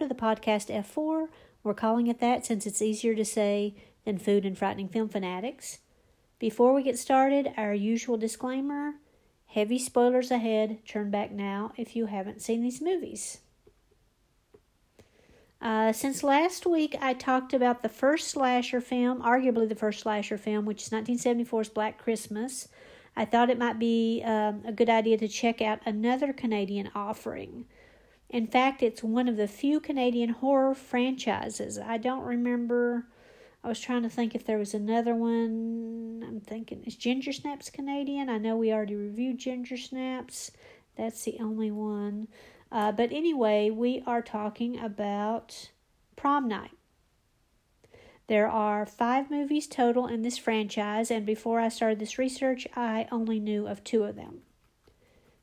78th episode of the podcast F4. We're calling it that since it's easier to say than Food and Frightening Film Fanatics. Before we get started, our usual disclaimer heavy spoilers ahead. Turn back now if you haven't seen these movies. Uh, since last week, I talked about the first slasher film, arguably the first slasher film, which is 1974's Black Christmas. I thought it might be um, a good idea to check out another Canadian offering. In fact, it's one of the few Canadian horror franchises. I don't remember. I was trying to think if there was another one. I'm thinking, is Ginger Snaps Canadian? I know we already reviewed Ginger Snaps. That's the only one. Uh, but anyway, we are talking about Prom Night. There are five movies total in this franchise, and before I started this research, I only knew of two of them.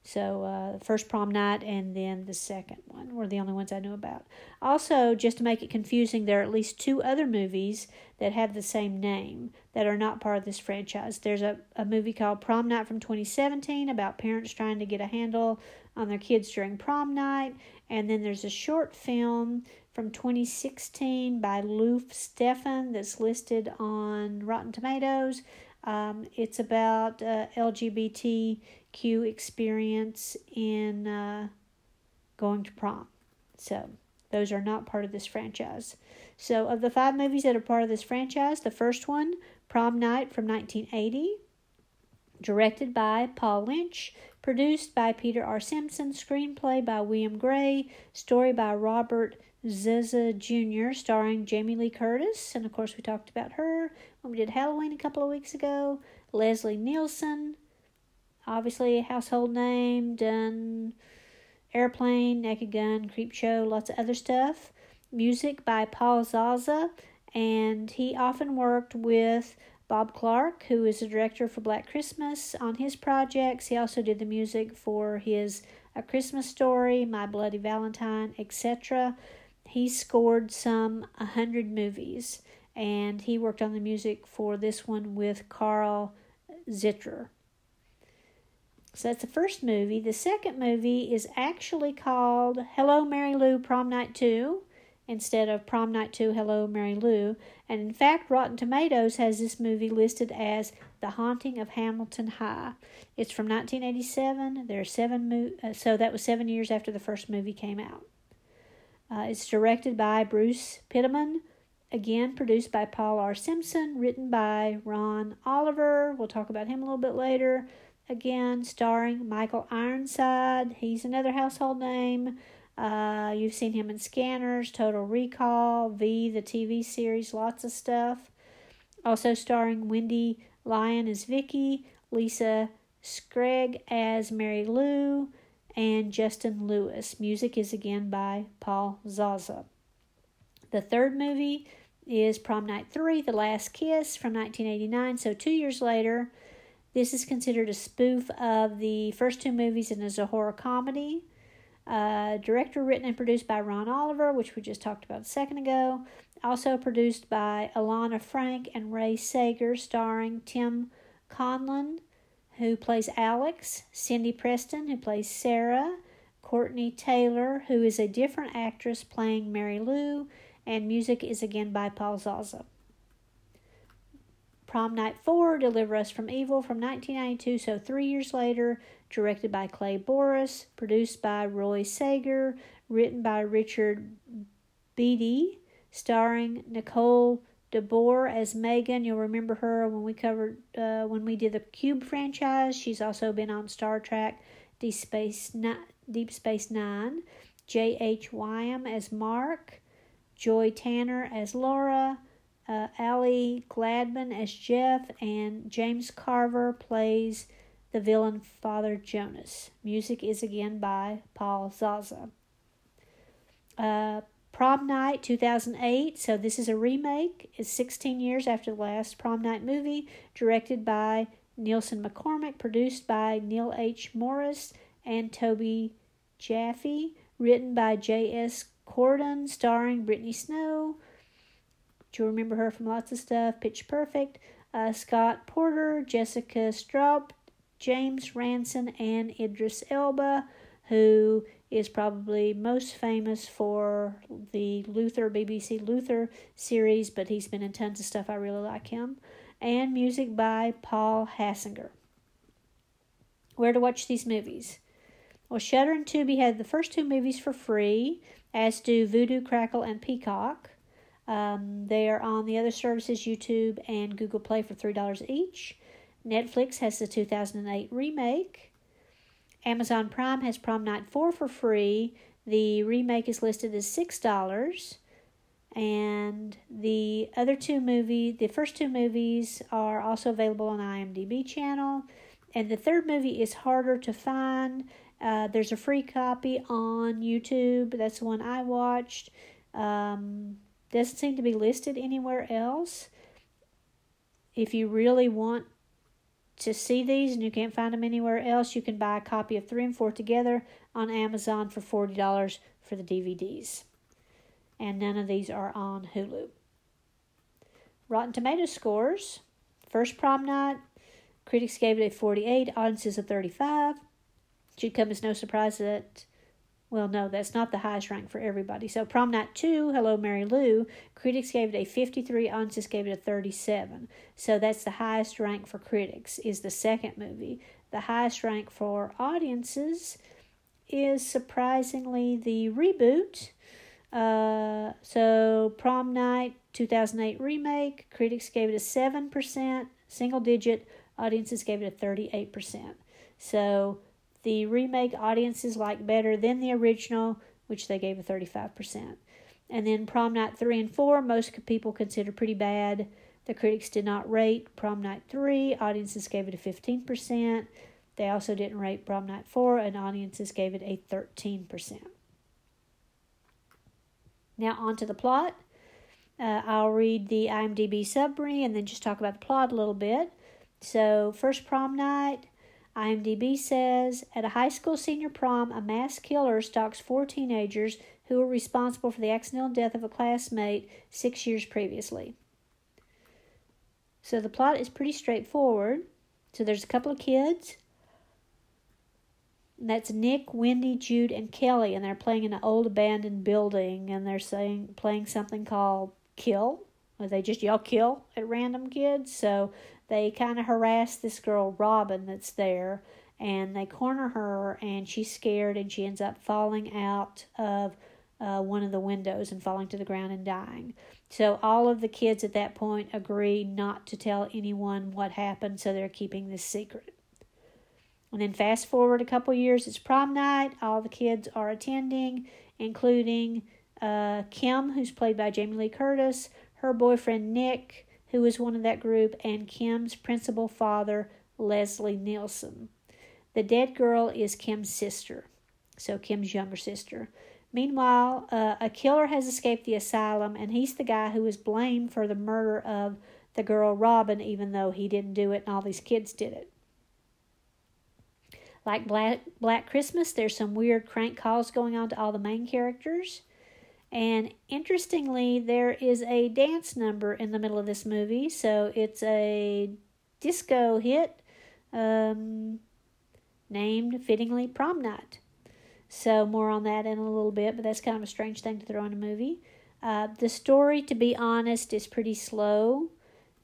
So, uh, the first prom night and then the second one were the only ones I knew about. Also, just to make it confusing, there are at least two other movies that have the same name that are not part of this franchise. There's a, a movie called Prom Night from 2017 about parents trying to get a handle on their kids during prom night. And then there's a short film from 2016 by Loof Stefan that's listed on Rotten Tomatoes. Um, it's about uh, LGBTQ experience in uh, going to prom. So those are not part of this franchise. So of the five movies that are part of this franchise, the first one, Prom Night from 1980, directed by Paul Lynch, produced by Peter R. Simpson, screenplay by William Gray, story by Robert Zuzza Jr., starring Jamie Lee Curtis, and of course we talked about her when we did Halloween a couple of weeks ago. Leslie Nielsen, obviously a household name, done Airplane, Naked Gun, Creepshow, lots of other stuff. Music by Paul Zaza, and he often worked with Bob Clark, who is the director for Black Christmas, on his projects. He also did the music for his A Christmas Story, My Bloody Valentine, etc. He scored some 100 movies, and he worked on the music for this one with Carl Zittrer. So that's the first movie. The second movie is actually called Hello Mary Lou Prom Night 2 instead of Prom Night 2 Hello Mary Lou. And in fact, Rotten Tomatoes has this movie listed as The Haunting of Hamilton High. It's from 1987. There are seven mo- uh, so that was 7 years after the first movie came out. Uh, it's directed by Bruce Pittman. Again, produced by Paul R. Simpson, written by Ron Oliver. We'll talk about him a little bit later. Again, starring Michael Ironside. He's another household name. Uh, you've seen him in Scanners, Total Recall, V, the TV series, lots of stuff. Also starring Wendy Lyon as Vicky, Lisa Scragg as Mary Lou, and Justin Lewis. Music is again by Paul Zaza. The third movie is Prom Night 3, The Last Kiss from 1989, so two years later. This is considered a spoof of the first two movies and is a horror comedy. Uh, director, written, and produced by Ron Oliver, which we just talked about a second ago. Also produced by Alana Frank and Ray Sager, starring Tim Conlon, who plays Alex, Cindy Preston, who plays Sarah, Courtney Taylor, who is a different actress playing Mary Lou, and music is again by Paul Zaza. Prom Night 4, Deliver Us from Evil from 1992, so three years later, directed by Clay Boris, produced by Roy Sager, written by Richard Beattie, starring Nicole DeBoer as Megan. You'll remember her when we covered uh, when we did the Cube franchise. She's also been on Star Trek, Deep Space Nine. Deep Space Nine. J.H. Wyam as Mark, Joy Tanner as Laura, uh, Ali Gladman as Jeff, and James Carver plays the villain Father Jonas. Music is again by Paul Zaza. Uh, Prom Night 2008. So this is a remake. It's 16 years after the last Prom Night movie, directed by Nelson McCormick, produced by Neil H. Morris and Toby Jaffe, written by J.S. Cardone, starring Brittany Snow. Do you remember her from lots of stuff? Pitch Perfect. Uh, Scott Porter, Jessica Stroup, James Ransone, and Idris Elba, who is probably most famous for the Luther, BBC Luther series, but he's been in tons of stuff. I really like him. And music by Paul Haslinger. Where to watch these movies? Well, Shudder and Tubi had the first two movies for free, as do Vudu, Crackle, and Peacock. Um, they are on the other services, YouTube and Google Play, for $3 each. Netflix has the 2008 remake. Amazon Prime has Prom Night 4 for free. The remake is listed as $6. And the other two movies, the first two movies are also available on IMDb channel. And the third movie is harder to find. Uh, there's a free copy on YouTube. That's the one I watched. Um, doesn't seem to be listed anywhere else. If you really want to see these and you can't find them anywhere else, you can buy a copy of 3 and 4 together on Amazon for $40 for the DVDs. And none of these are on Hulu. Rotten Tomatoes scores. First prom night, critics gave it a 48, audiences a 35. Should come as no surprise that well, no, that's not the highest rank for everybody. So, Prom Night 2, Hello Mary Lou, critics gave it a 53, audiences gave it a 37. So, that's the highest rank for critics, is the second movie. The highest rank for audiences is surprisingly the reboot. Uh, so, Prom Night 2008 remake, critics gave it a 7%, single digit, audiences gave it a 38%. So, the remake audiences like better than the original, which they gave a 35%. And then Prom Night 3 and 4, most people consider pretty bad. The critics did not rate Prom Night 3, audiences gave it a 15%. They also didn't rate Prom Night 4, and audiences gave it a 13%. Now, on to the plot. Uh, I'll read the IMDb summary and then just talk about the plot a little bit. So, first prom night, IMDb says At a high school senior prom, a mass killer stalks four teenagers who were responsible for the accidental death of a classmate six years previously. So the plot is pretty straightforward. So there's a couple of kids. That's Nick, Wendy, Jude, and Kelly, and they're playing in an old abandoned building, and they're saying playing something called Kill. Or they just yell kill at random kids. So they kind of harass this girl Robin that's there and they corner her and she's scared and she ends up falling out of uh, one of the windows and falling to the ground and dying. So all of the kids at that point agree not to tell anyone what happened, so they're keeping this secret. And then fast forward a couple years, it's prom night. All the kids are attending, including uh, Kim, who's played by Jamie Lee Curtis, her boyfriend Nick, who was one of that group, and Kim's principal father, Leslie Nielsen. The dead girl is Kim's sister, so Kim's younger sister. Meanwhile, uh, a killer has escaped the asylum, and he's the guy who is blamed for the murder of the girl Robin, even though he didn't do it and all these kids did it. Like Black, Black Christmas, there's some weird crank calls going on to all the main characters. And interestingly, there is a dance number in the middle of this movie, so it's a disco hit um, named fittingly Prom Night. So, more on that in a little bit, but that's kind of a strange thing to throw in a movie. Uh, the story, to be honest, is pretty slow.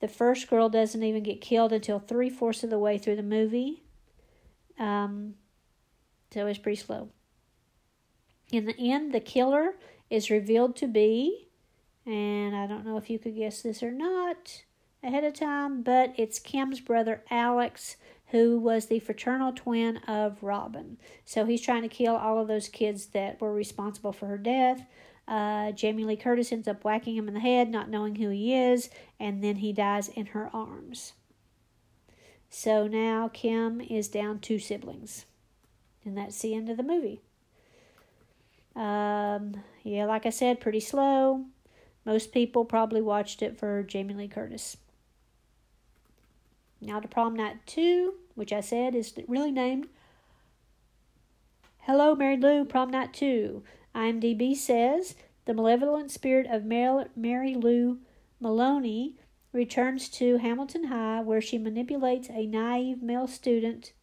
The first girl doesn't even get killed until three fourths of the way through the movie. Um, so it's pretty slow. In the end, the killer is revealed to be, and I don't know if you could guess this or not ahead of time, but it's Kim's brother Alex, who was the fraternal twin of Robin. So he's trying to kill all of those kids that were responsible for her death. Uh, Jamie Lee Curtis ends up whacking him in the head, not knowing who he is, and then he dies in her arms. So now Kim is down two siblings. And that's the end of the movie. Um, yeah, like I said, pretty slow. Most people probably watched it for Jamie Lee Curtis. Now to Prom Night 2, which I said is really named Hello, Mary Lou, Prom Night 2. IMDb says the malevolent spirit of Mary Lou Maloney returns to Hamilton High where she manipulates a naive male student.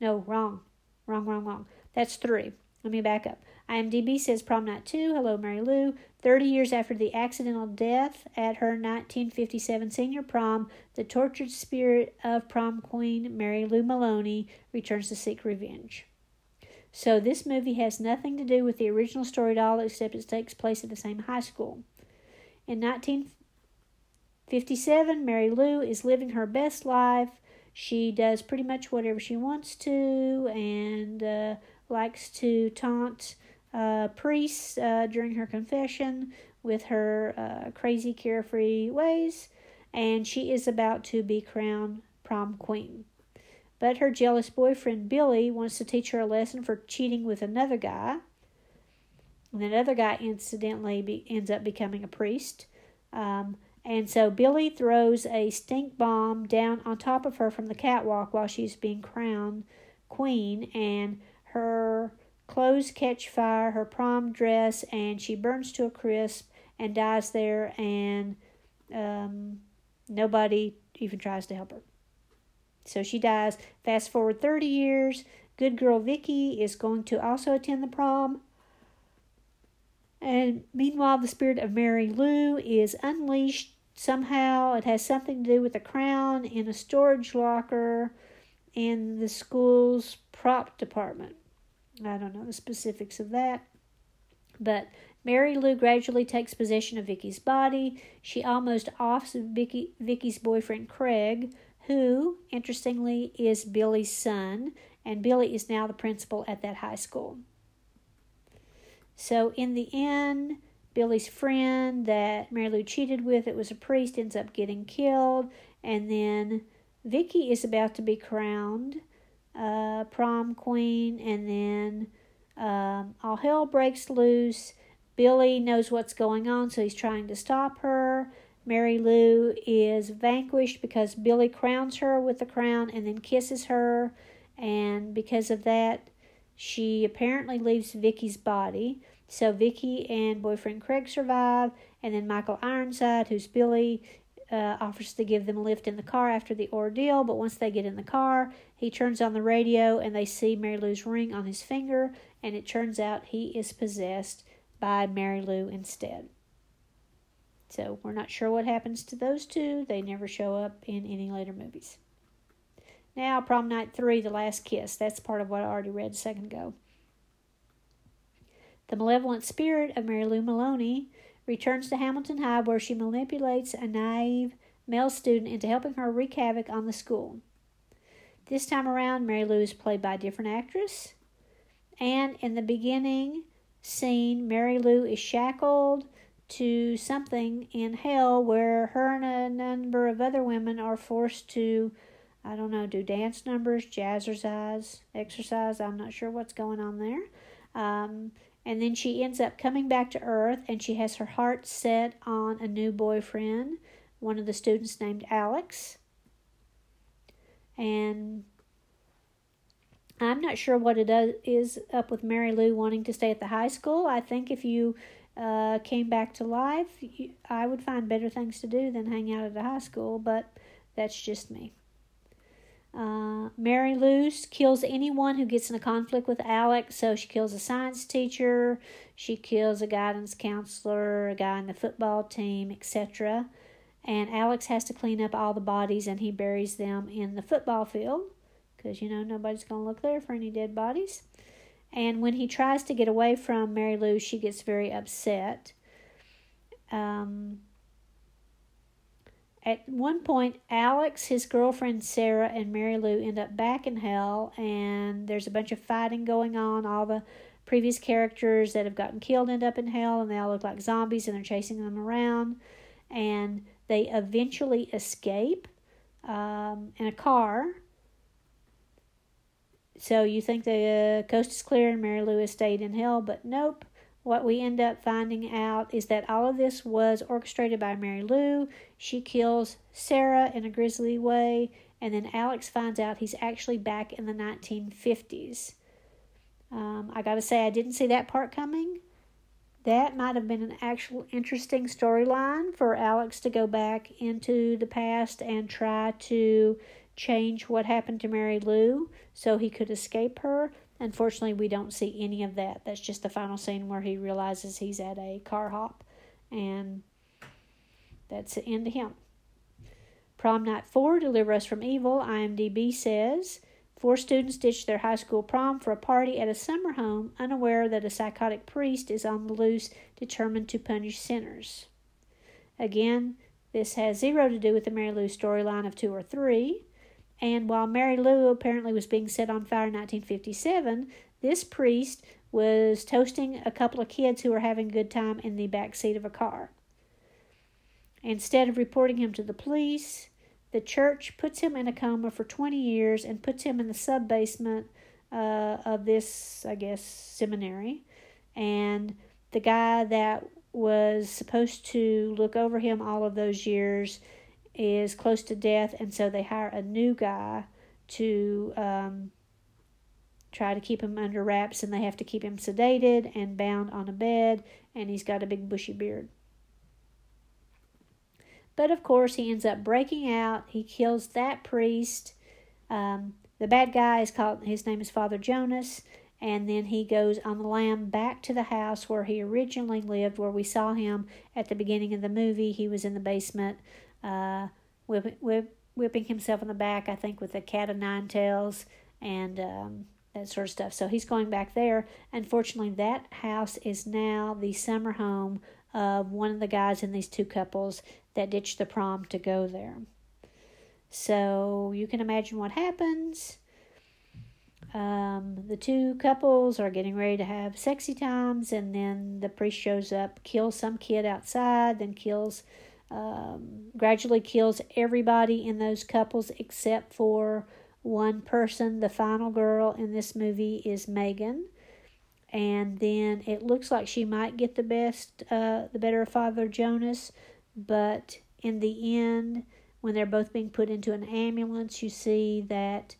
No, wrong. Wrong, wrong, wrong. That's three. let me back up. IMDb says Prom Night 2, Hello Mary Lou. 30 years after the accidental death at her 1957 senior prom, the tortured spirit of prom queen Mary Lou Maloney returns to seek revenge. So, this movie has nothing to do with the original story at all, except it takes place at the same high school. In 1957, Mary Lou is living her best life. She does pretty much whatever she wants to and uh, likes to taunt uh, priests uh, during her confession with her uh, crazy, carefree ways, and she is about to be crowned prom queen. But her jealous boyfriend Billy wants to teach her a lesson for cheating with another guy. And that other guy incidentally be, ends up becoming a priest. Um, and so Billy throws a stink bomb down on top of her from the catwalk while she's being crowned queen, and her Clothes catch fire, her prom dress, and she burns to a crisp and dies there, and um, nobody even tries to help her. So she dies. Fast forward 30 years. Good girl Vicky is going to also attend the prom. And meanwhile, the spirit of Mary Lou is unleashed somehow. It has something to do with a crown in a storage locker in the school's prop department. I don't know the specifics of that. But Mary Lou gradually takes possession of Vicky's body. She almost offs Vicky, Vicky's boyfriend Craig, who, interestingly, is Billy's son, and Billy is now the principal at that high school. So, in the end, Billy's friend that Mary Lou cheated with, it was a priest, ends up getting killed, and then Vicky is about to be crowned uh, prom queen, and then um, all hell breaks loose. Billy knows what's going on, so he's trying to stop her. Mary Lou is vanquished because Billy crowns her with the crown and then kisses her, and because of that, she apparently leaves Vicky's body. So Vicky and boyfriend Craig survive, and then Michael Ironside, who's Billy, uh, offers to give them a lift in the car after the ordeal, but once they get in the car, he turns on the radio and they see Mary Lou's ring on his finger, and it turns out he is possessed by Mary Lou instead. So we're not sure what happens to those two. They never show up in any later movies. Now, Prom Night 3, The Last Kiss. That's part of what I already read a second ago. The malevolent spirit of Mary Lou Maloney returns to Hamilton High where she manipulates a naive male student into helping her wreak havoc on the school. This time around, Mary Lou is played by a different actress. And in the beginning scene, Mary Lou is shackled to something in hell where her and a number of other women are forced to, I don't know, do dance numbers, jazzercise, exercise. I'm not sure what's going on there. Um, and then she ends up coming back to Earth and she has her heart set on a new boyfriend, one of the students named Alex. And I'm not sure what it is up with Mary Lou wanting to stay at the high school. I think if you uh, came back to life, you, I would find better things to do than hang out at the high school, but that's just me. Uh, Mary Luce kills anyone who gets in a conflict with Alex. So she kills a science teacher, she kills a guidance counselor, a guy in the football team, etc. And Alex has to clean up all the bodies and he buries them in the football field because, you know, nobody's going to look there for any dead bodies. And when he tries to get away from Mary Lou, she gets very upset. Um, at one point, Alex, his girlfriend Sarah, and Mary Lou end up back in hell, and there's a bunch of fighting going on. All the previous characters that have gotten killed end up in hell, and they all look like zombies, and they're chasing them around. And they eventually escape um, in a car. So you think the uh, coast is clear and Mary Lou has stayed in hell, but nope. What we end up finding out is that all of this was orchestrated by Mary Lou. She kills Sarah in a grisly way, and then Alex finds out he's actually back in the 1950s. Um, I gotta say, I didn't see that part coming. That might have been an actual interesting storyline for Alex to go back into the past and try to change what happened to Mary Lou so he could escape her. Unfortunately, we don't see any of that. That's just the final scene where he realizes he's at a car hop, and that's the end of him. Prom Night 4, Deliver Us from Evil, IMDb says Four students ditch their high school prom for a party at a summer home, unaware that a psychotic priest is on the loose, determined to punish sinners. Again, this has zero to do with the Mary Lou storyline of two or three. And while Mary Lou apparently was being set on fire in 1957, this priest was toasting a couple of kids who were having a good time in the back seat of a car. Instead of reporting him to the police, the church puts him in a coma for 20 years and puts him in the sub basement uh, of this, I guess, seminary. And the guy that was supposed to look over him all of those years is close to death, and so they hire a new guy to um, try to keep him under wraps, and they have to keep him sedated and bound on a bed, and he's got a big bushy beard. But of course, he ends up breaking out. He kills that priest. Um, the bad guy is called, his name is Father Jonas. And then he goes on the lam back to the house where he originally lived, where we saw him at the beginning of the movie. He was in the basement, uh, whip, whip, whipping himself in the back, I think, with a cat of nine tails and um, that sort of stuff. So he's going back there. Unfortunately, that house is now the summer home of one of the guys in these two couples that ditched the prom to go there. So you can imagine what happens. Um, the two couples are getting ready to have sexy times, and then the priest shows up, kills some kid outside, then kills, um, gradually kills everybody in those couples except for one person. The final girl in this movie is Megan, and then it looks like she might get the best, uh, the better of Father Jonas, but in the end, when they're both being put into an ambulance, you see that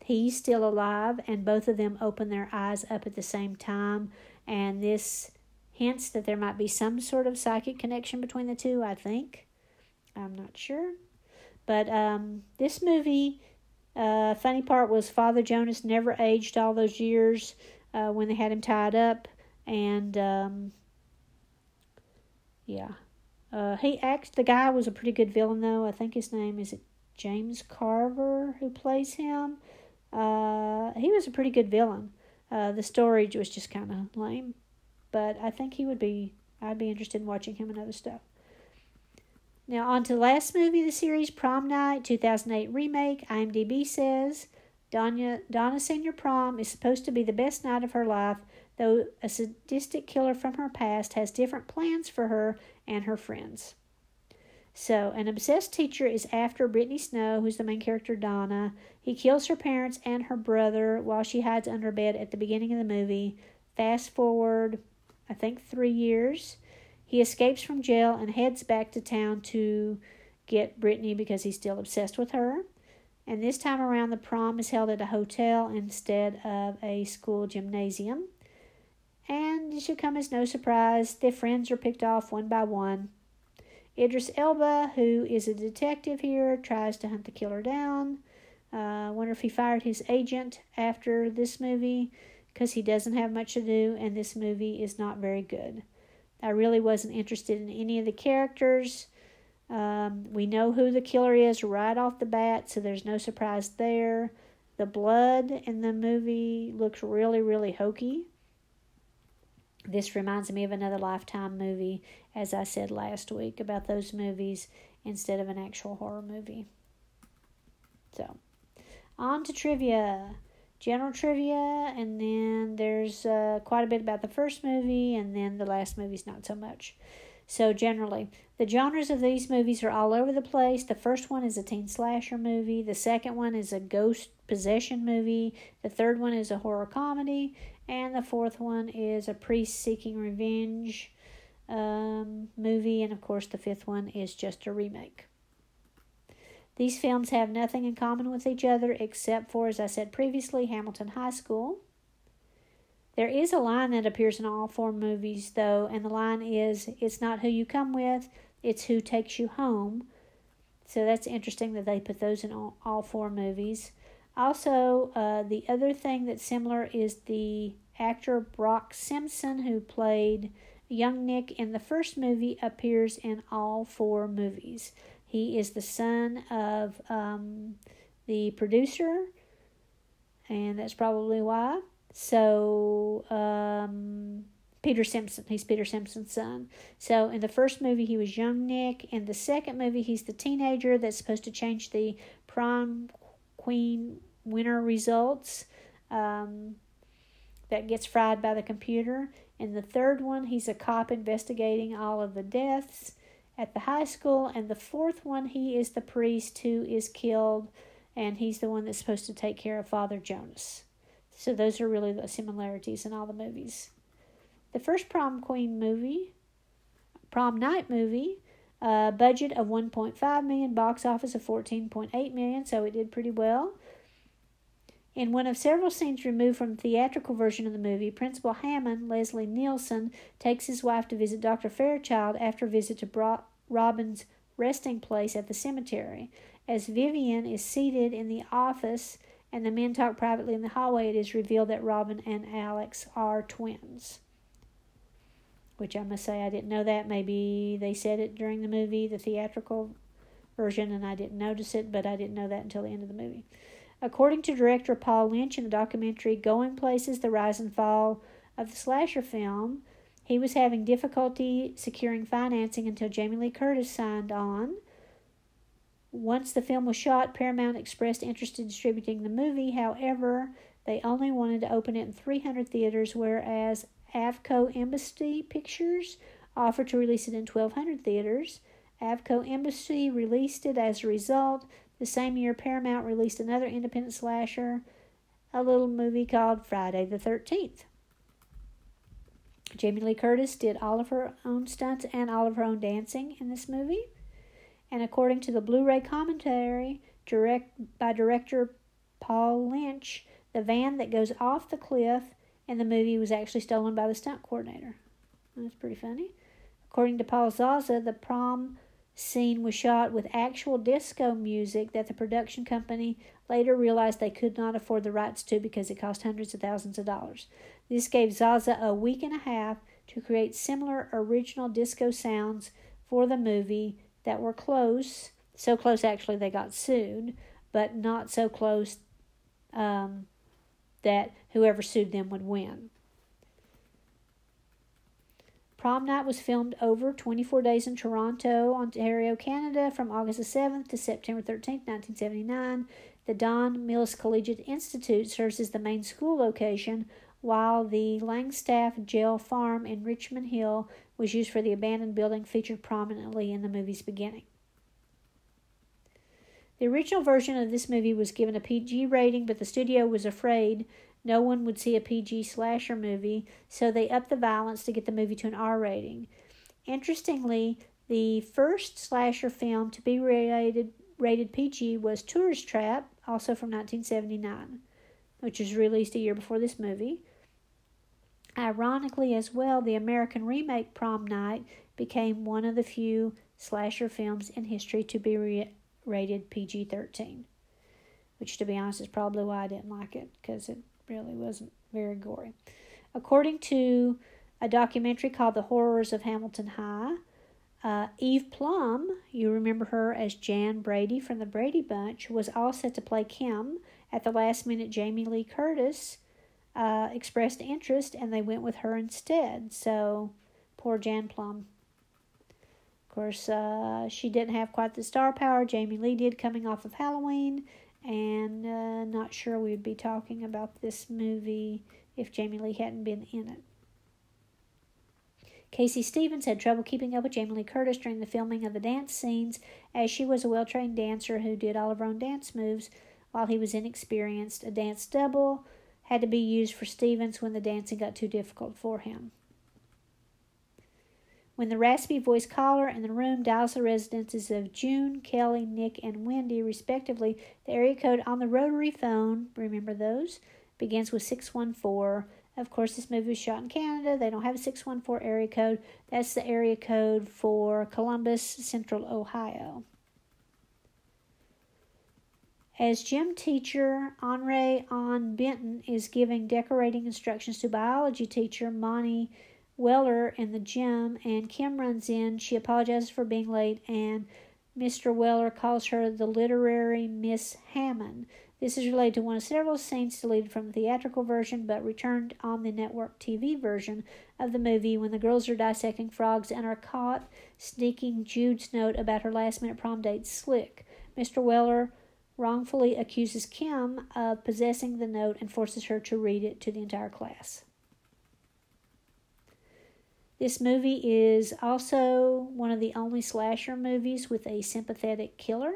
he's still alive, and both of them open their eyes up at the same time, and this hints that there might be some sort of psychic connection between the two. I think, I'm not sure, but um, this movie. Uh, funny part was Father Jonas never aged all those years uh, when they had him tied up, and um, yeah, uh, he acts. The guy was a pretty good villain, though. I think his name is James Carver, who plays him. Uh, he was a pretty good villain. Uh, the story was just kind of lame, but I think he would be. I'd be interested in watching him and other stuff. Now, on to the last movie of the series, Prom Night, 2008 remake. IMDb says Donna, Donna Senior Prom is supposed to be the best night of her life, though a sadistic killer from her past has different plans for her and her friends. So, an obsessed teacher is after Brittany Snow, who's the main character, Donna. He kills her parents and her brother while she hides under bed at the beginning of the movie. Fast forward, I think, three years. He escapes from jail and heads back to town to get Brittany because he's still obsessed with her. And this time around, the prom is held at a hotel instead of a school gymnasium. And it should come as no surprise, their friends are picked off one by one. Idris Elba, who is a detective here, tries to hunt the killer down. I uh, wonder if he fired his agent after this movie because he doesn't have much to do, and this movie is not very good. I really wasn't interested in any of the characters. Um, we know who the killer is right off the bat, so there's no surprise there. The blood in the movie looks really, really hokey. This reminds me of another Lifetime movie, as I said last week about those movies instead of an actual horror movie. So, on to trivia. General trivia, and then there's uh, quite a bit about the first movie, and then the last movie's not so much. So, generally, the genres of these movies are all over the place. The first one is a teen slasher movie, the second one is a ghost possession movie, the third one is a horror comedy, and the fourth one is a priest seeking revenge um, movie, and of course, the fifth one is just a remake. These films have nothing in common with each other except for, as I said previously, Hamilton High School. There is a line that appears in all four movies, though, and the line is It's not who you come with, it's who takes you home. So that's interesting that they put those in all, all four movies. Also, uh, the other thing that's similar is the actor Brock Simpson, who played young Nick in the first movie, appears in all four movies. He is the son of um, the producer, and that's probably why. So, um, Peter Simpson. He's Peter Simpson's son. So in the first movie, he was young Nick. In the second movie, he's the teenager that's supposed to change the prom queen winner results. Um, that gets fried by the computer. And the third one, he's a cop investigating all of the deaths at the high school. And the fourth one, he is the priest who is killed, and he's the one that's supposed to take care of Father Jonas. So those are really the similarities in all the movies. The first prom queen movie, prom night movie, uh, budget of 1.5 million, box office of 14.8 million, so it did pretty well. In one of several scenes removed from the theatrical version of the movie, Principal Hammond, Leslie Nielsen, takes his wife to visit Dr. Fairchild after a visit to Bro- Robin's resting place at the cemetery. As Vivian is seated in the office and the men talk privately in the hallway, it is revealed that Robin and Alex are twins which I must say I didn't know that. Maybe they said it during the movie, the theatrical version, and I didn't notice it, but I didn't know that until the end of the movie. According to director Paul Lynch in the documentary Going Places The Rise and Fall of the Slasher Film, he was having difficulty securing financing until Jamie Lee Curtis signed on. Once the film was shot, Paramount expressed interest in distributing the movie. However, they only wanted to open it in 300 theaters, whereas Avco Embassy Pictures offered to release it in 1,200 theaters. Avco Embassy released it as a result. The same year, Paramount released another independent slasher, a little movie called Friday the 13th. Jamie Lee Curtis did all of her own stunts and all of her own dancing in this movie. And according to the Blu ray commentary direct, by director Paul Lynch, the van that goes off the cliff in the movie was actually stolen by the stunt coordinator. That's pretty funny. According to Paul Zaza, the prom scene was shot with actual disco music that the production company later realized they could not afford the rights to because it cost hundreds of thousands of dollars. This gave Zaza a week and a half to create similar original disco sounds for the movie that were close, so close actually they got sued, but not so close um, that whoever sued them would win. Prom Night was filmed over 24 days in Toronto, Ontario, Canada from August 7th to September 13th, 1979. The Don Mills Collegiate Institute serves as the main school location, while the Langstaff Jail Farm in Richmond Hill was used for the abandoned building featured prominently in the movie's beginning. The original version of this movie was given a PG rating, but the studio was afraid no one would see a PG slasher movie, so they upped the violence to get the movie to an R rating. Interestingly, the first slasher film to be rated rated PG was Tourist Trap, also from 1979, which was released a year before this movie. Ironically, as well, the American remake Prom Night became one of the few slasher films in history to be re- rated PG 13. Which, to be honest, is probably why I didn't like it, because it really wasn't very gory. According to a documentary called The Horrors of Hamilton High, uh, Eve Plumb, you remember her as Jan Brady from the Brady Bunch, was all set to play Kim. At the last minute, Jamie Lee Curtis uh, expressed interest and they went with her instead. So, poor Jan Plumb course, uh, she didn't have quite the star power Jamie Lee did coming off of Halloween, and uh, not sure we'd be talking about this movie if Jamie Lee hadn't been in it. Casey Stevens had trouble keeping up with Jamie Lee Curtis during the filming of the dance scenes, as she was a well trained dancer who did all of her own dance moves while he was inexperienced. A dance double had to be used for Stevens when the dancing got too difficult for him. When the raspy voiced caller in the room dials the residences of June, Kelly, Nick, and Wendy, respectively, the area code on the rotary phone, remember those, begins with 614. Of course, this movie was shot in Canada. They don't have a 614 area code. That's the area code for Columbus, Central Ohio. As gym teacher Henri on Benton is giving decorating instructions to biology teacher Monty Weller in the gym, and Kim runs in. She apologizes for being late, and Mr. Weller calls her the literary Miss Hammond. This is related to one of several scenes deleted from the theatrical version but returned on the network TV version of the movie when the girls are dissecting frogs and are caught sneaking Jude's note about her last minute prom date slick. Mr. Weller wrongfully accuses Kim of possessing the note and forces her to read it to the entire class. This movie is also one of the only slasher movies with a sympathetic killer.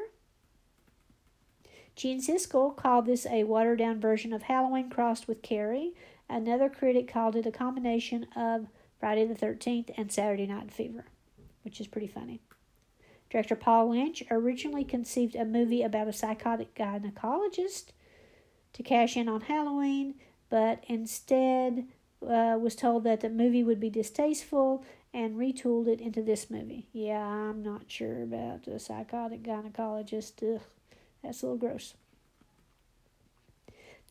Gene Siskel called this a watered down version of Halloween crossed with Carrie. Another critic called it a combination of Friday the 13th and Saturday Night Fever, which is pretty funny. Director Paul Lynch originally conceived a movie about a psychotic gynecologist to cash in on Halloween, but instead uh, was told that the movie would be distasteful and retooled it into this movie. Yeah, I'm not sure about a psychotic gynecologist. Ugh. That's a little gross.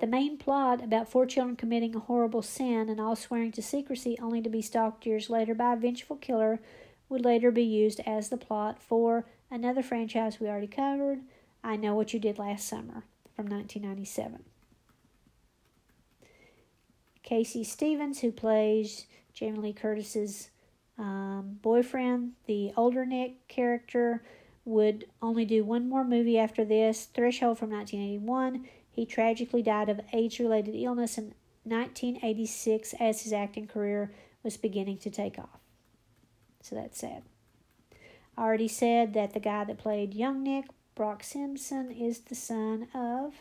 The main plot about four children committing a horrible sin and all swearing to secrecy only to be stalked years later by a vengeful killer would later be used as the plot for another franchise we already covered, I Know What You Did Last Summer from 1997. Casey Stevens, who plays Jamie Lee Curtis's um, boyfriend, the older Nick character, would only do one more movie after this, Threshold from 1981. He tragically died of AIDS related illness in 1986 as his acting career was beginning to take off. So that's sad. I already said that the guy that played young Nick, Brock Simpson, is the son of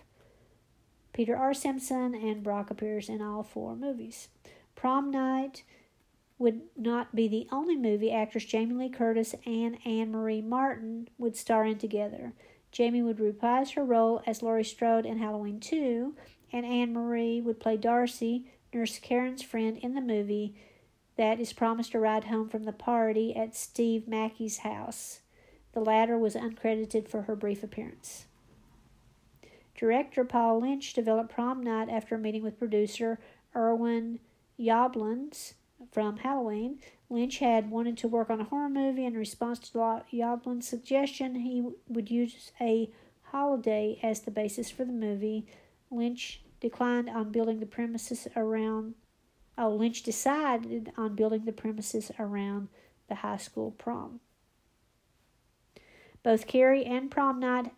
Peter R. Simpson, and Brock appears in all four movies. Prom Night would not be the only movie actress Jamie Lee Curtis and Anne Marie Martin would star in together. Jamie would reprise her role as Laurie Strode in Halloween 2, and Anne Marie would play Darcy, Nurse Karen's friend in the movie that is promised a ride home from the party at Steve Mackey's house. The latter was uncredited for her brief appearance. Director Paul Lynch developed Prom Night after a meeting with producer Irwin Yablans from Halloween. Lynch had wanted to work on a horror movie. In response to Yablans's suggestion, he would use a holiday as the basis for the movie. Lynch declined on building the premises around. Oh, Lynch decided on building the premises around the high school prom. Both Carrie and Prom Night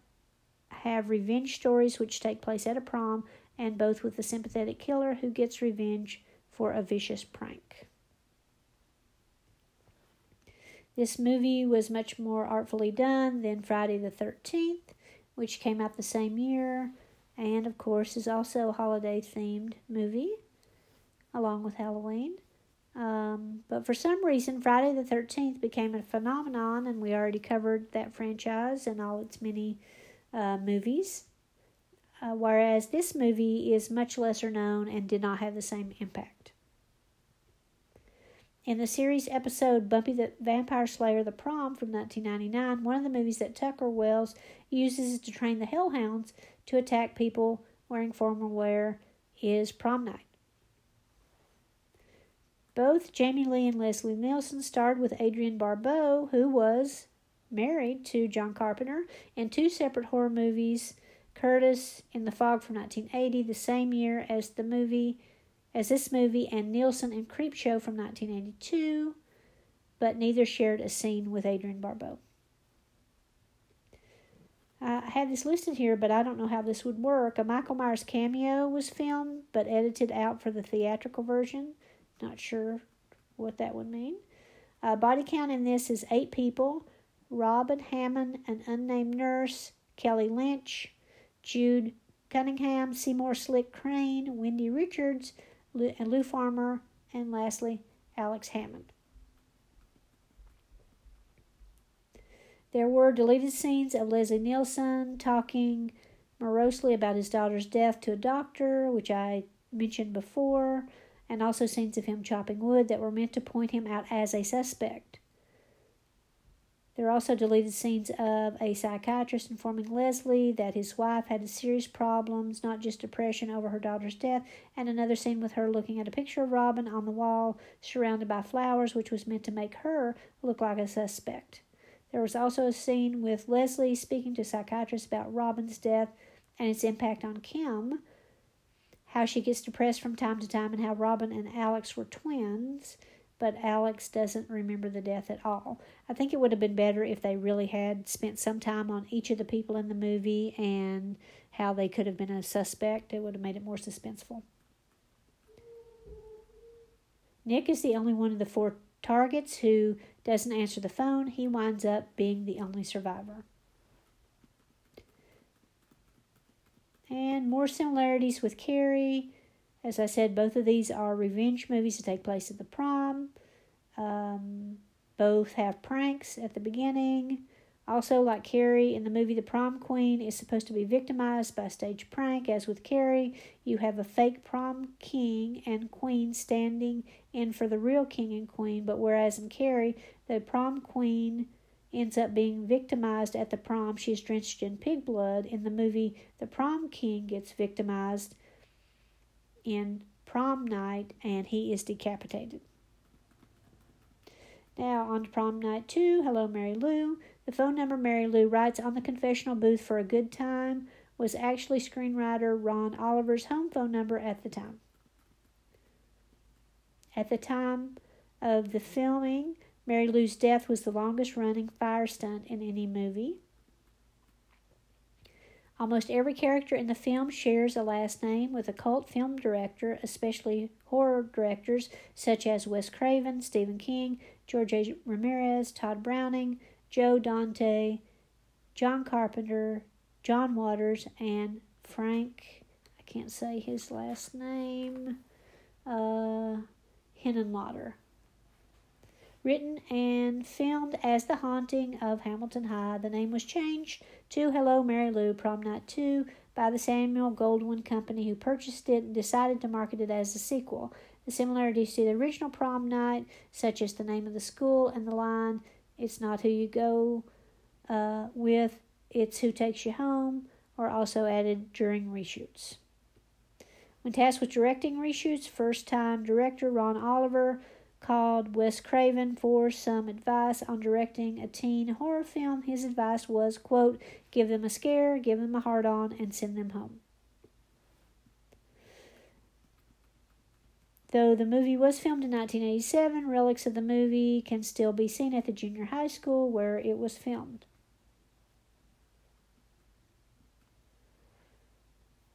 have revenge stories which take place at a prom, and both with a sympathetic killer who gets revenge for a vicious prank. This movie was much more artfully done than Friday the 13th, which came out the same year, and of course is also a holiday themed movie along with Halloween. Um, but for some reason, Friday the 13th became a phenomenon, and we already covered that franchise and all its many uh, movies. Uh, whereas this movie is much lesser known and did not have the same impact. In the series episode Buffy the Vampire Slayer The Prom from 1999, one of the movies that Tucker Wells uses to train the Hellhounds to attack people wearing formal wear is Prom Night. Both Jamie Lee and Leslie Nielsen starred with Adrienne Barbeau, who was married to John Carpenter, in two separate horror movies Curtis in The Fog from 1980, the same year as the movie as this movie and Nielsen in Creepshow from 1982, but neither shared a scene with Adrienne Barbeau. I had this listed here, but I don't know how this would work. A Michael Myers cameo was filmed but edited out for the theatrical version. Not sure what that would mean. Uh, body count in this is eight people Robin Hammond, an unnamed nurse, Kelly Lynch, Jude Cunningham, Seymour Slick Crane, Wendy Richards, and Lou Farmer, and lastly, Alex Hammond. There were deleted scenes of Leslie Nielsen talking morosely about his daughter's death to a doctor, which I mentioned before, and also scenes of him chopping wood that were meant to point him out as a suspect. There are also deleted scenes of a psychiatrist informing Leslie that his wife had serious problems, not just depression over her daughter's death, and another scene with her looking at a picture of Robin on the wall surrounded by flowers, which was meant to make her look like a suspect. There was also a scene with Leslie speaking to a psychiatrist about Robin's death and its impact on Kim, how she gets depressed from time to time, and how Robin and Alex were twins but Alex doesn't remember the death at all. I think it would have been better if they really had spent some time on each of the people in the movie and how they could have been a suspect. It would have made it more suspenseful. Nick is the only one of the four targets who doesn't answer the phone. He winds up being the only survivor. And more similarities with Carrie. As I said, both of these are revenge movies that take place at the prom. Um, both have pranks at the beginning. Also, like Carrie in the movie The Prom Queen is supposed to be victimized by a stage prank, as with Carrie, you have a fake prom king and queen standing in for the real king and queen. But whereas in Carrie, the prom queen ends up being victimized at the prom, she's drenched in pig blood. In the movie, the prom king gets victimized in prom night and he is decapitated. Now on to prom night two. Hello, Mary Lou. The phone number Mary Lou writes on the confessional booth for a good time was actually screenwriter Ron Oliver's home phone number at the time. At the time of the filming, Mary Lou's death was the longest running fire stunt in any movie. Almost every character in the film shares a last name with a cult film director, especially horror directors such as Wes Craven, Stephen King, George A. Ramirez, Tod Browning, Joe Dante, John Carpenter, John Waters, and Frank, I can't say his last name, uh, written and filmed as The Haunting of Hamilton High. The name was changed to Hello Mary Lou Prom Night 2 by the Samuel Goldwyn Company, who purchased it and decided to market it as a sequel. The similarities to the original prom night, such as the name of the school and the line, It's not who you go uh, with, it's who takes you home, are also added during reshoots. When tasked with directing reshoots, first time director Ron Oliver called Wes Craven for some advice on directing a teen horror film. His advice was, quote, give them a scare, give them a hard on, and send them home. Though the movie was filmed in 1987, relics of the movie can still be seen at the junior high school where it was filmed.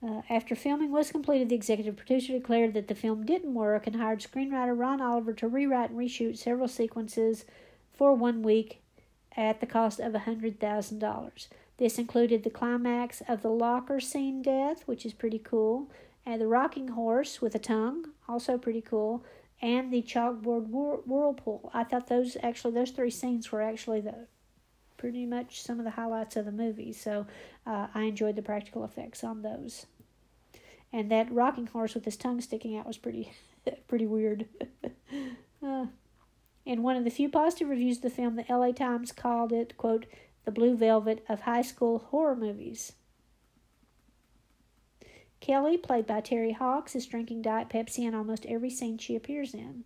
Uh, after filming was completed, the executive producer declared that the film didn't work and hired screenwriter Ron Oliver to rewrite and reshoot several sequences for one week at the cost of $100,000. This included the climax of the locker scene death, which is pretty cool, and the rocking horse with a tongue, also pretty cool, and the chalkboard whir- whirlpool. I thought those actually those three scenes were actually the pretty much some of the highlights of the movie. So uh, I enjoyed the practical effects on those and that rocking horse with his tongue sticking out was pretty pretty weird. uh, in one of the few positive reviews of the film, the LA Times called it, quote, the blue velvet of high school horror movies. Kelly, played by Terri Hawkes, is drinking Diet Pepsi in almost every scene she appears in.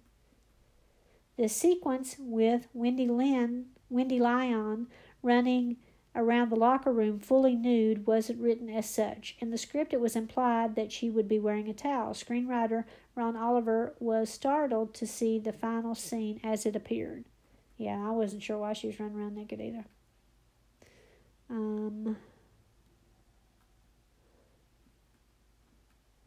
The sequence with Wendy Lynn, Wendy Lyon running around the locker room fully nude wasn't written as such. In the script, it was implied that she would be wearing a towel. Screenwriter Ron Oliver was startled to see the final scene as it appeared. Yeah, I wasn't sure why she was running around naked either. Um,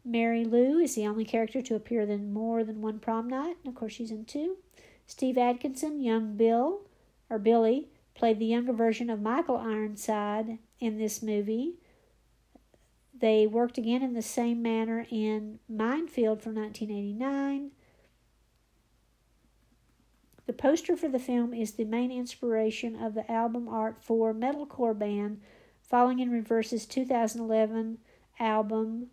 Mary Lou is the only character to appear in more than one prom night, and of course, she's in two. Steve Atkinson, young Bill, or Billy, played the younger version of Michael Ironside in this movie. They worked again in the same manner in Mindfield from 1989. The poster for the film is the main inspiration of the album art for metalcore band Falling in Reverse's 2011 album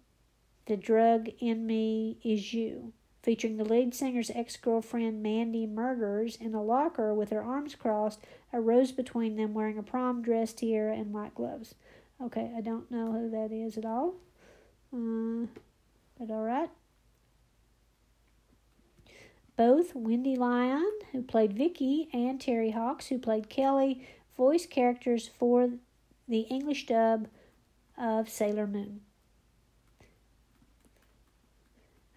The Drug in Me Is You. Featuring the lead singer's ex girlfriend Mandy murders in a locker with her arms crossed, a rose between them, wearing a prom dress, tiara, and white gloves. Okay, I don't know who that is at all. Uh, but all right. Both Wendy Lyon, who played Vicky, and Terri Hawkes, who played Kelly, voiced characters for the English dub of Sailor Moon.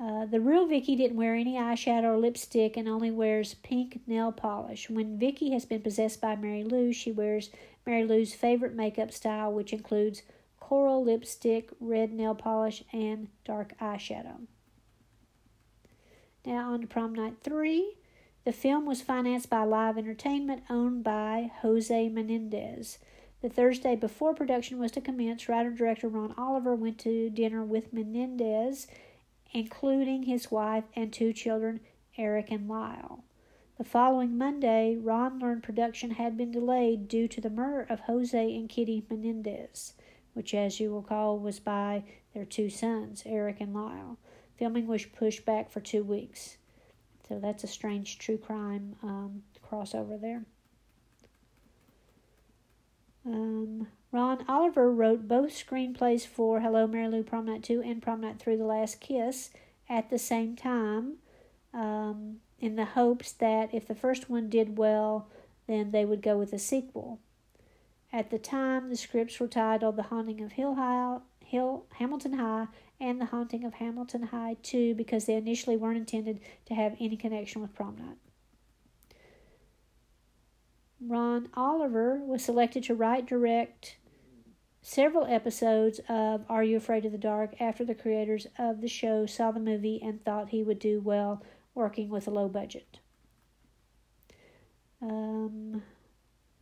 Uh, the real Vicky didn't wear any eyeshadow or lipstick and only wears pink nail polish. When Vicky has been possessed by Mary Lou, she wears Mary Lou's favorite makeup style, which includes coral lipstick, red nail polish, and dark eyeshadow. Now on to prom night three. The film was financed by Live Entertainment, owned by Jose Menendez. The Thursday before production was to commence, writer director Ron Oliver went to dinner with Menendez including his wife and two children, Eric and Lyle. The following Monday, Ron learned production had been delayed due to the murder of Jose and Kitty Menendez, which, as you will recall, was by their two sons, Eric and Lyle. Filming was pushed back for two weeks. So that's a strange true crime um, crossover there. Um, Ron Oliver wrote both screenplays for Hello Mary Lou Prom Night 2 and Prom Night 3 The Last Kiss at the same time um, in the hopes that if the first one did well, then they would go with a sequel. At the time, the scripts were titled The Haunting of Hill High, Hill, Hamilton High and The Haunting of Hamilton High 2 because they initially weren't intended to have any connection with prom night. Ron Oliver was selected to write, direct, several episodes of Are You Afraid of the Dark after the creators of the show saw the movie and thought he would do well working with a low budget. Um,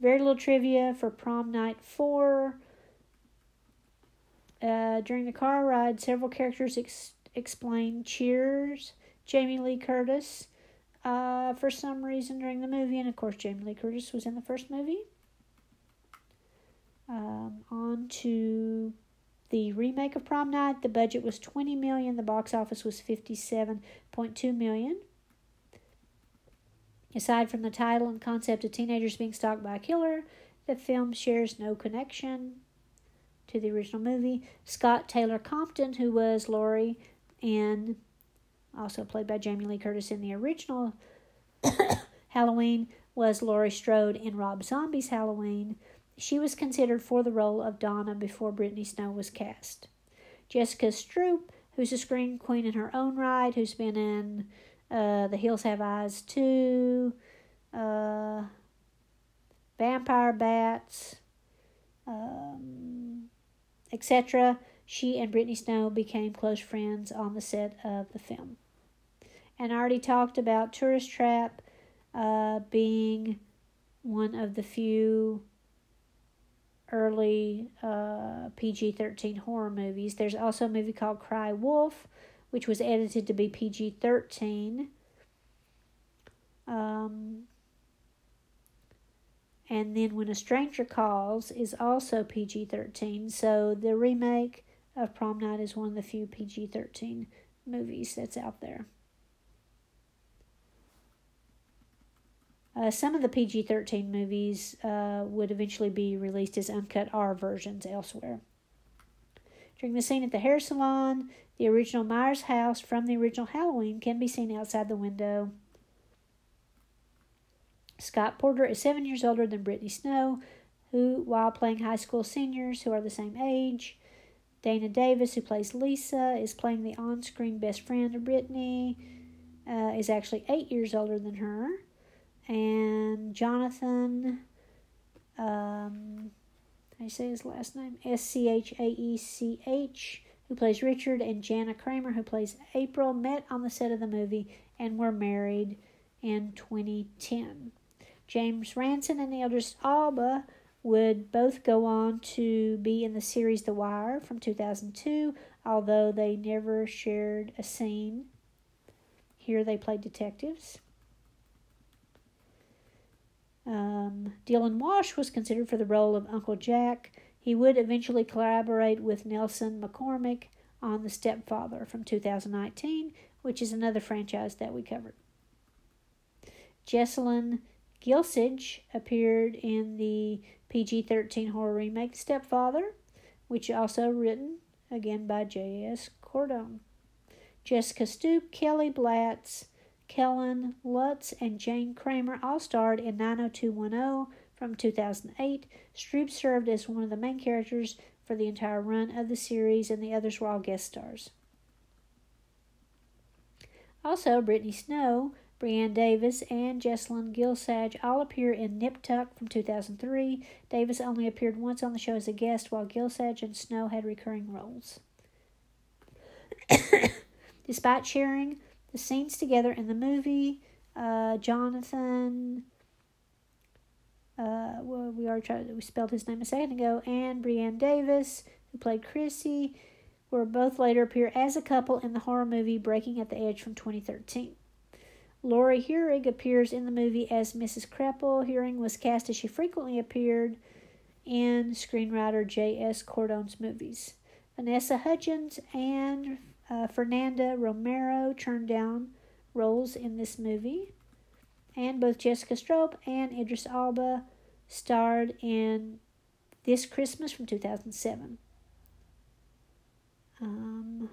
very little trivia for prom night four. Uh, during the car ride, several characters ex- explain Cheers, Jamie Lee Curtis, uh, for some reason during the movie, and of course, Jamie Lee Curtis was in the first movie. Um, on to the remake of Prom Night. The budget was 20 million. The box office was 57.2 million. Aside from the title and concept of teenagers being stalked by a killer, the film shares no connection to the original movie. Scout Taylor Compton, who was Laurie and also played by Jamie Lee Curtis in the original Halloween, was Laurie Strode in Rob Zombie's Halloween. She was considered for the role of Donna before Brittany Snow was cast. Jessica Stroup, who's a screen queen in her own right, who's been in uh, The Hills Have Eyes 2, uh, Vampire Bats, um, etc. She and Brittany Snow became close friends on the set of the film. And I already talked about Tourist Trap uh, being one of the few early uh, PG 13 horror movies. There's also a movie called Cry Wolf, which was edited to be PG 13. Um, and then When a Stranger Calls is also PG 13. So the remake of Prom Night is one of the few PG 13 movies that's out there. Uh, some of the PG 13 movies uh, would eventually be released as uncut R versions elsewhere. During the scene at the hair salon, the original Myers house from the original Halloween can be seen outside the window. Scott Porter is seven years older than Brittany Snow, who, while playing high school seniors who are the same age, Dana Davis, who plays Lisa, is playing the on screen best friend of Brittany, uh, is actually eight years older than her and Jonathan, um, I say his last name? S C H A E C H, who plays Richard, and Jana Kramer, who plays April, met on the set of the movie and were married in 2010. James Ransone and Idris Elba would both go on to be in the series The Wire from 2002, although they never shared a scene. Here they played detectives. Um, Dylan Walsh was considered for the role of Uncle Jack. He would eventually collaborate with Nelson McCormick on The Stepfather from 2019, which is another franchise that we covered. Jessalyn Gilsig appeared in the PG 13 horror remake Stepfather, which also written again by J.S. Cardone. Jessica Stroup, Kelly Blatz, Kellen Lutz, and Jana Kramer all starred in 90210 from 2008. Stroup served as one of the main characters for the entire run of the series, and the others were all guest stars. Also, Brittany Snow, Brianne Davis, and Jessalyn Gilsig all appear in Nip Tuck from 2003. Davis only appeared once on the show as a guest, while Gilsig and Snow had recurring roles. Despite sharing the scenes together in the movie, uh, Jonathan, uh, well, we already tried, we spelled his name a second ago, and Brianne Davis, who played Chrissy, were both later appear as a couple in the horror movie Breaking at the Edge from 2013. Lori Heuring appears in the movie as Mrs. Kreppel. Heurig was cast as she frequently appeared in screenwriter J.S. Cardone's movies. Vanessa Hudgens and uh, Fernanda Romero turned down roles in this movie. And both Jessica Stroup and Idris Elba starred in This Christmas from 2007. Um,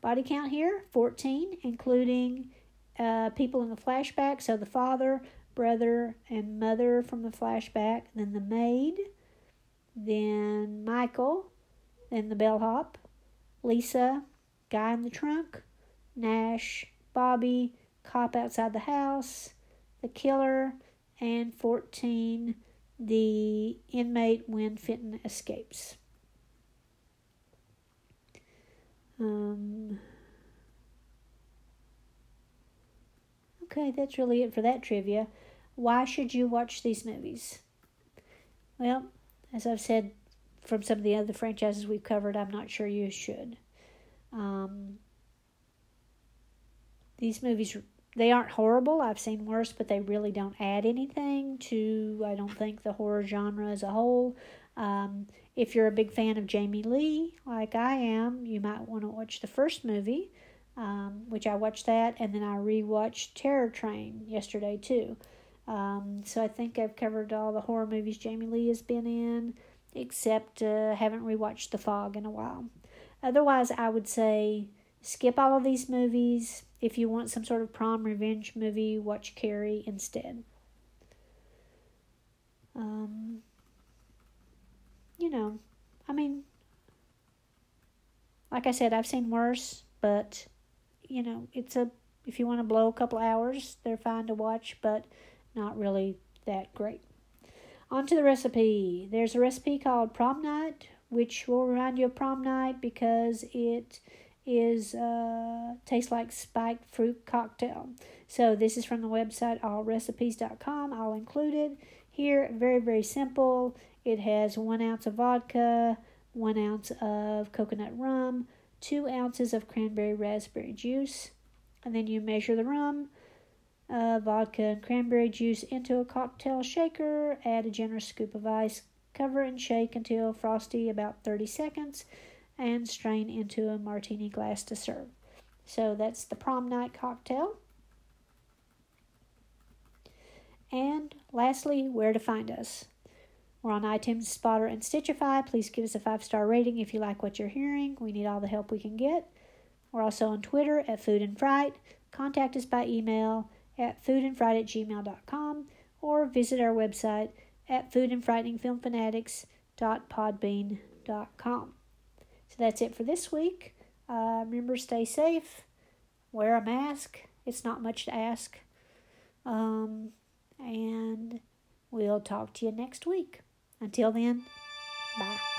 Body count here 14, including uh, people in the flashback. So the father, brother, and mother from the flashback, then the maid, then Michael, then the bellhop, Lisa, guy in the trunk, Nash, Bobby, cop outside the house, the killer, and 14, the inmate when Fenton escapes. Um, okay, that's really it for that trivia. Why should you watch these movies? Well, as I've said from some of the other franchises we've covered, I'm not sure you should. Um, these movies, they aren't horrible. I've seen worse, but they really don't add anything to, I don't think, the horror genre as a whole. Um, if you're a big fan of Jamie Lee, like I am, you might want to watch the first movie, um, which I watched that, and then I rewatched Terror Train yesterday too. Um, so I think I've covered all the horror movies Jamie Lee has been in, except uh, haven't rewatched The Fog in a while. Otherwise, I would say skip all of these movies. If you want some sort of prom revenge movie, watch Carrie instead. Um, you know, I mean, like I said, I've seen worse, but you know, it's a if you want to blow a couple hours, they're fine to watch, but not really that great. On to the recipe. There's a recipe called prom night, which will remind you of prom night because it is uh, tastes like spiked fruit cocktail. So this is from the website allrecipes.com. I'll include it here. Very very simple. It has one ounce of vodka, one ounce of coconut rum, two ounces of cranberry raspberry juice, and then you measure the rum, uh, vodka, and cranberry juice into a cocktail shaker. Add a generous scoop of ice. Cover and shake until frosty, about 30 seconds, and strain into a martini glass to serve. So that's the prom night cocktail. And lastly, where to find us. We're on iTunes, Spotter, and Stitchify. Please give us a five star rating if you like what you're hearing. We need all the help we can get. We're also on Twitter at Food and Fright. Contact us by email at foodandfright at gmail.com or visit our website at foodandfrighteningfilmfanatics.podbean.com. So that's it for this week. Uh, remember, stay safe, wear a mask. It's not much to ask. Um, and we'll talk to you next week. Until then, bye.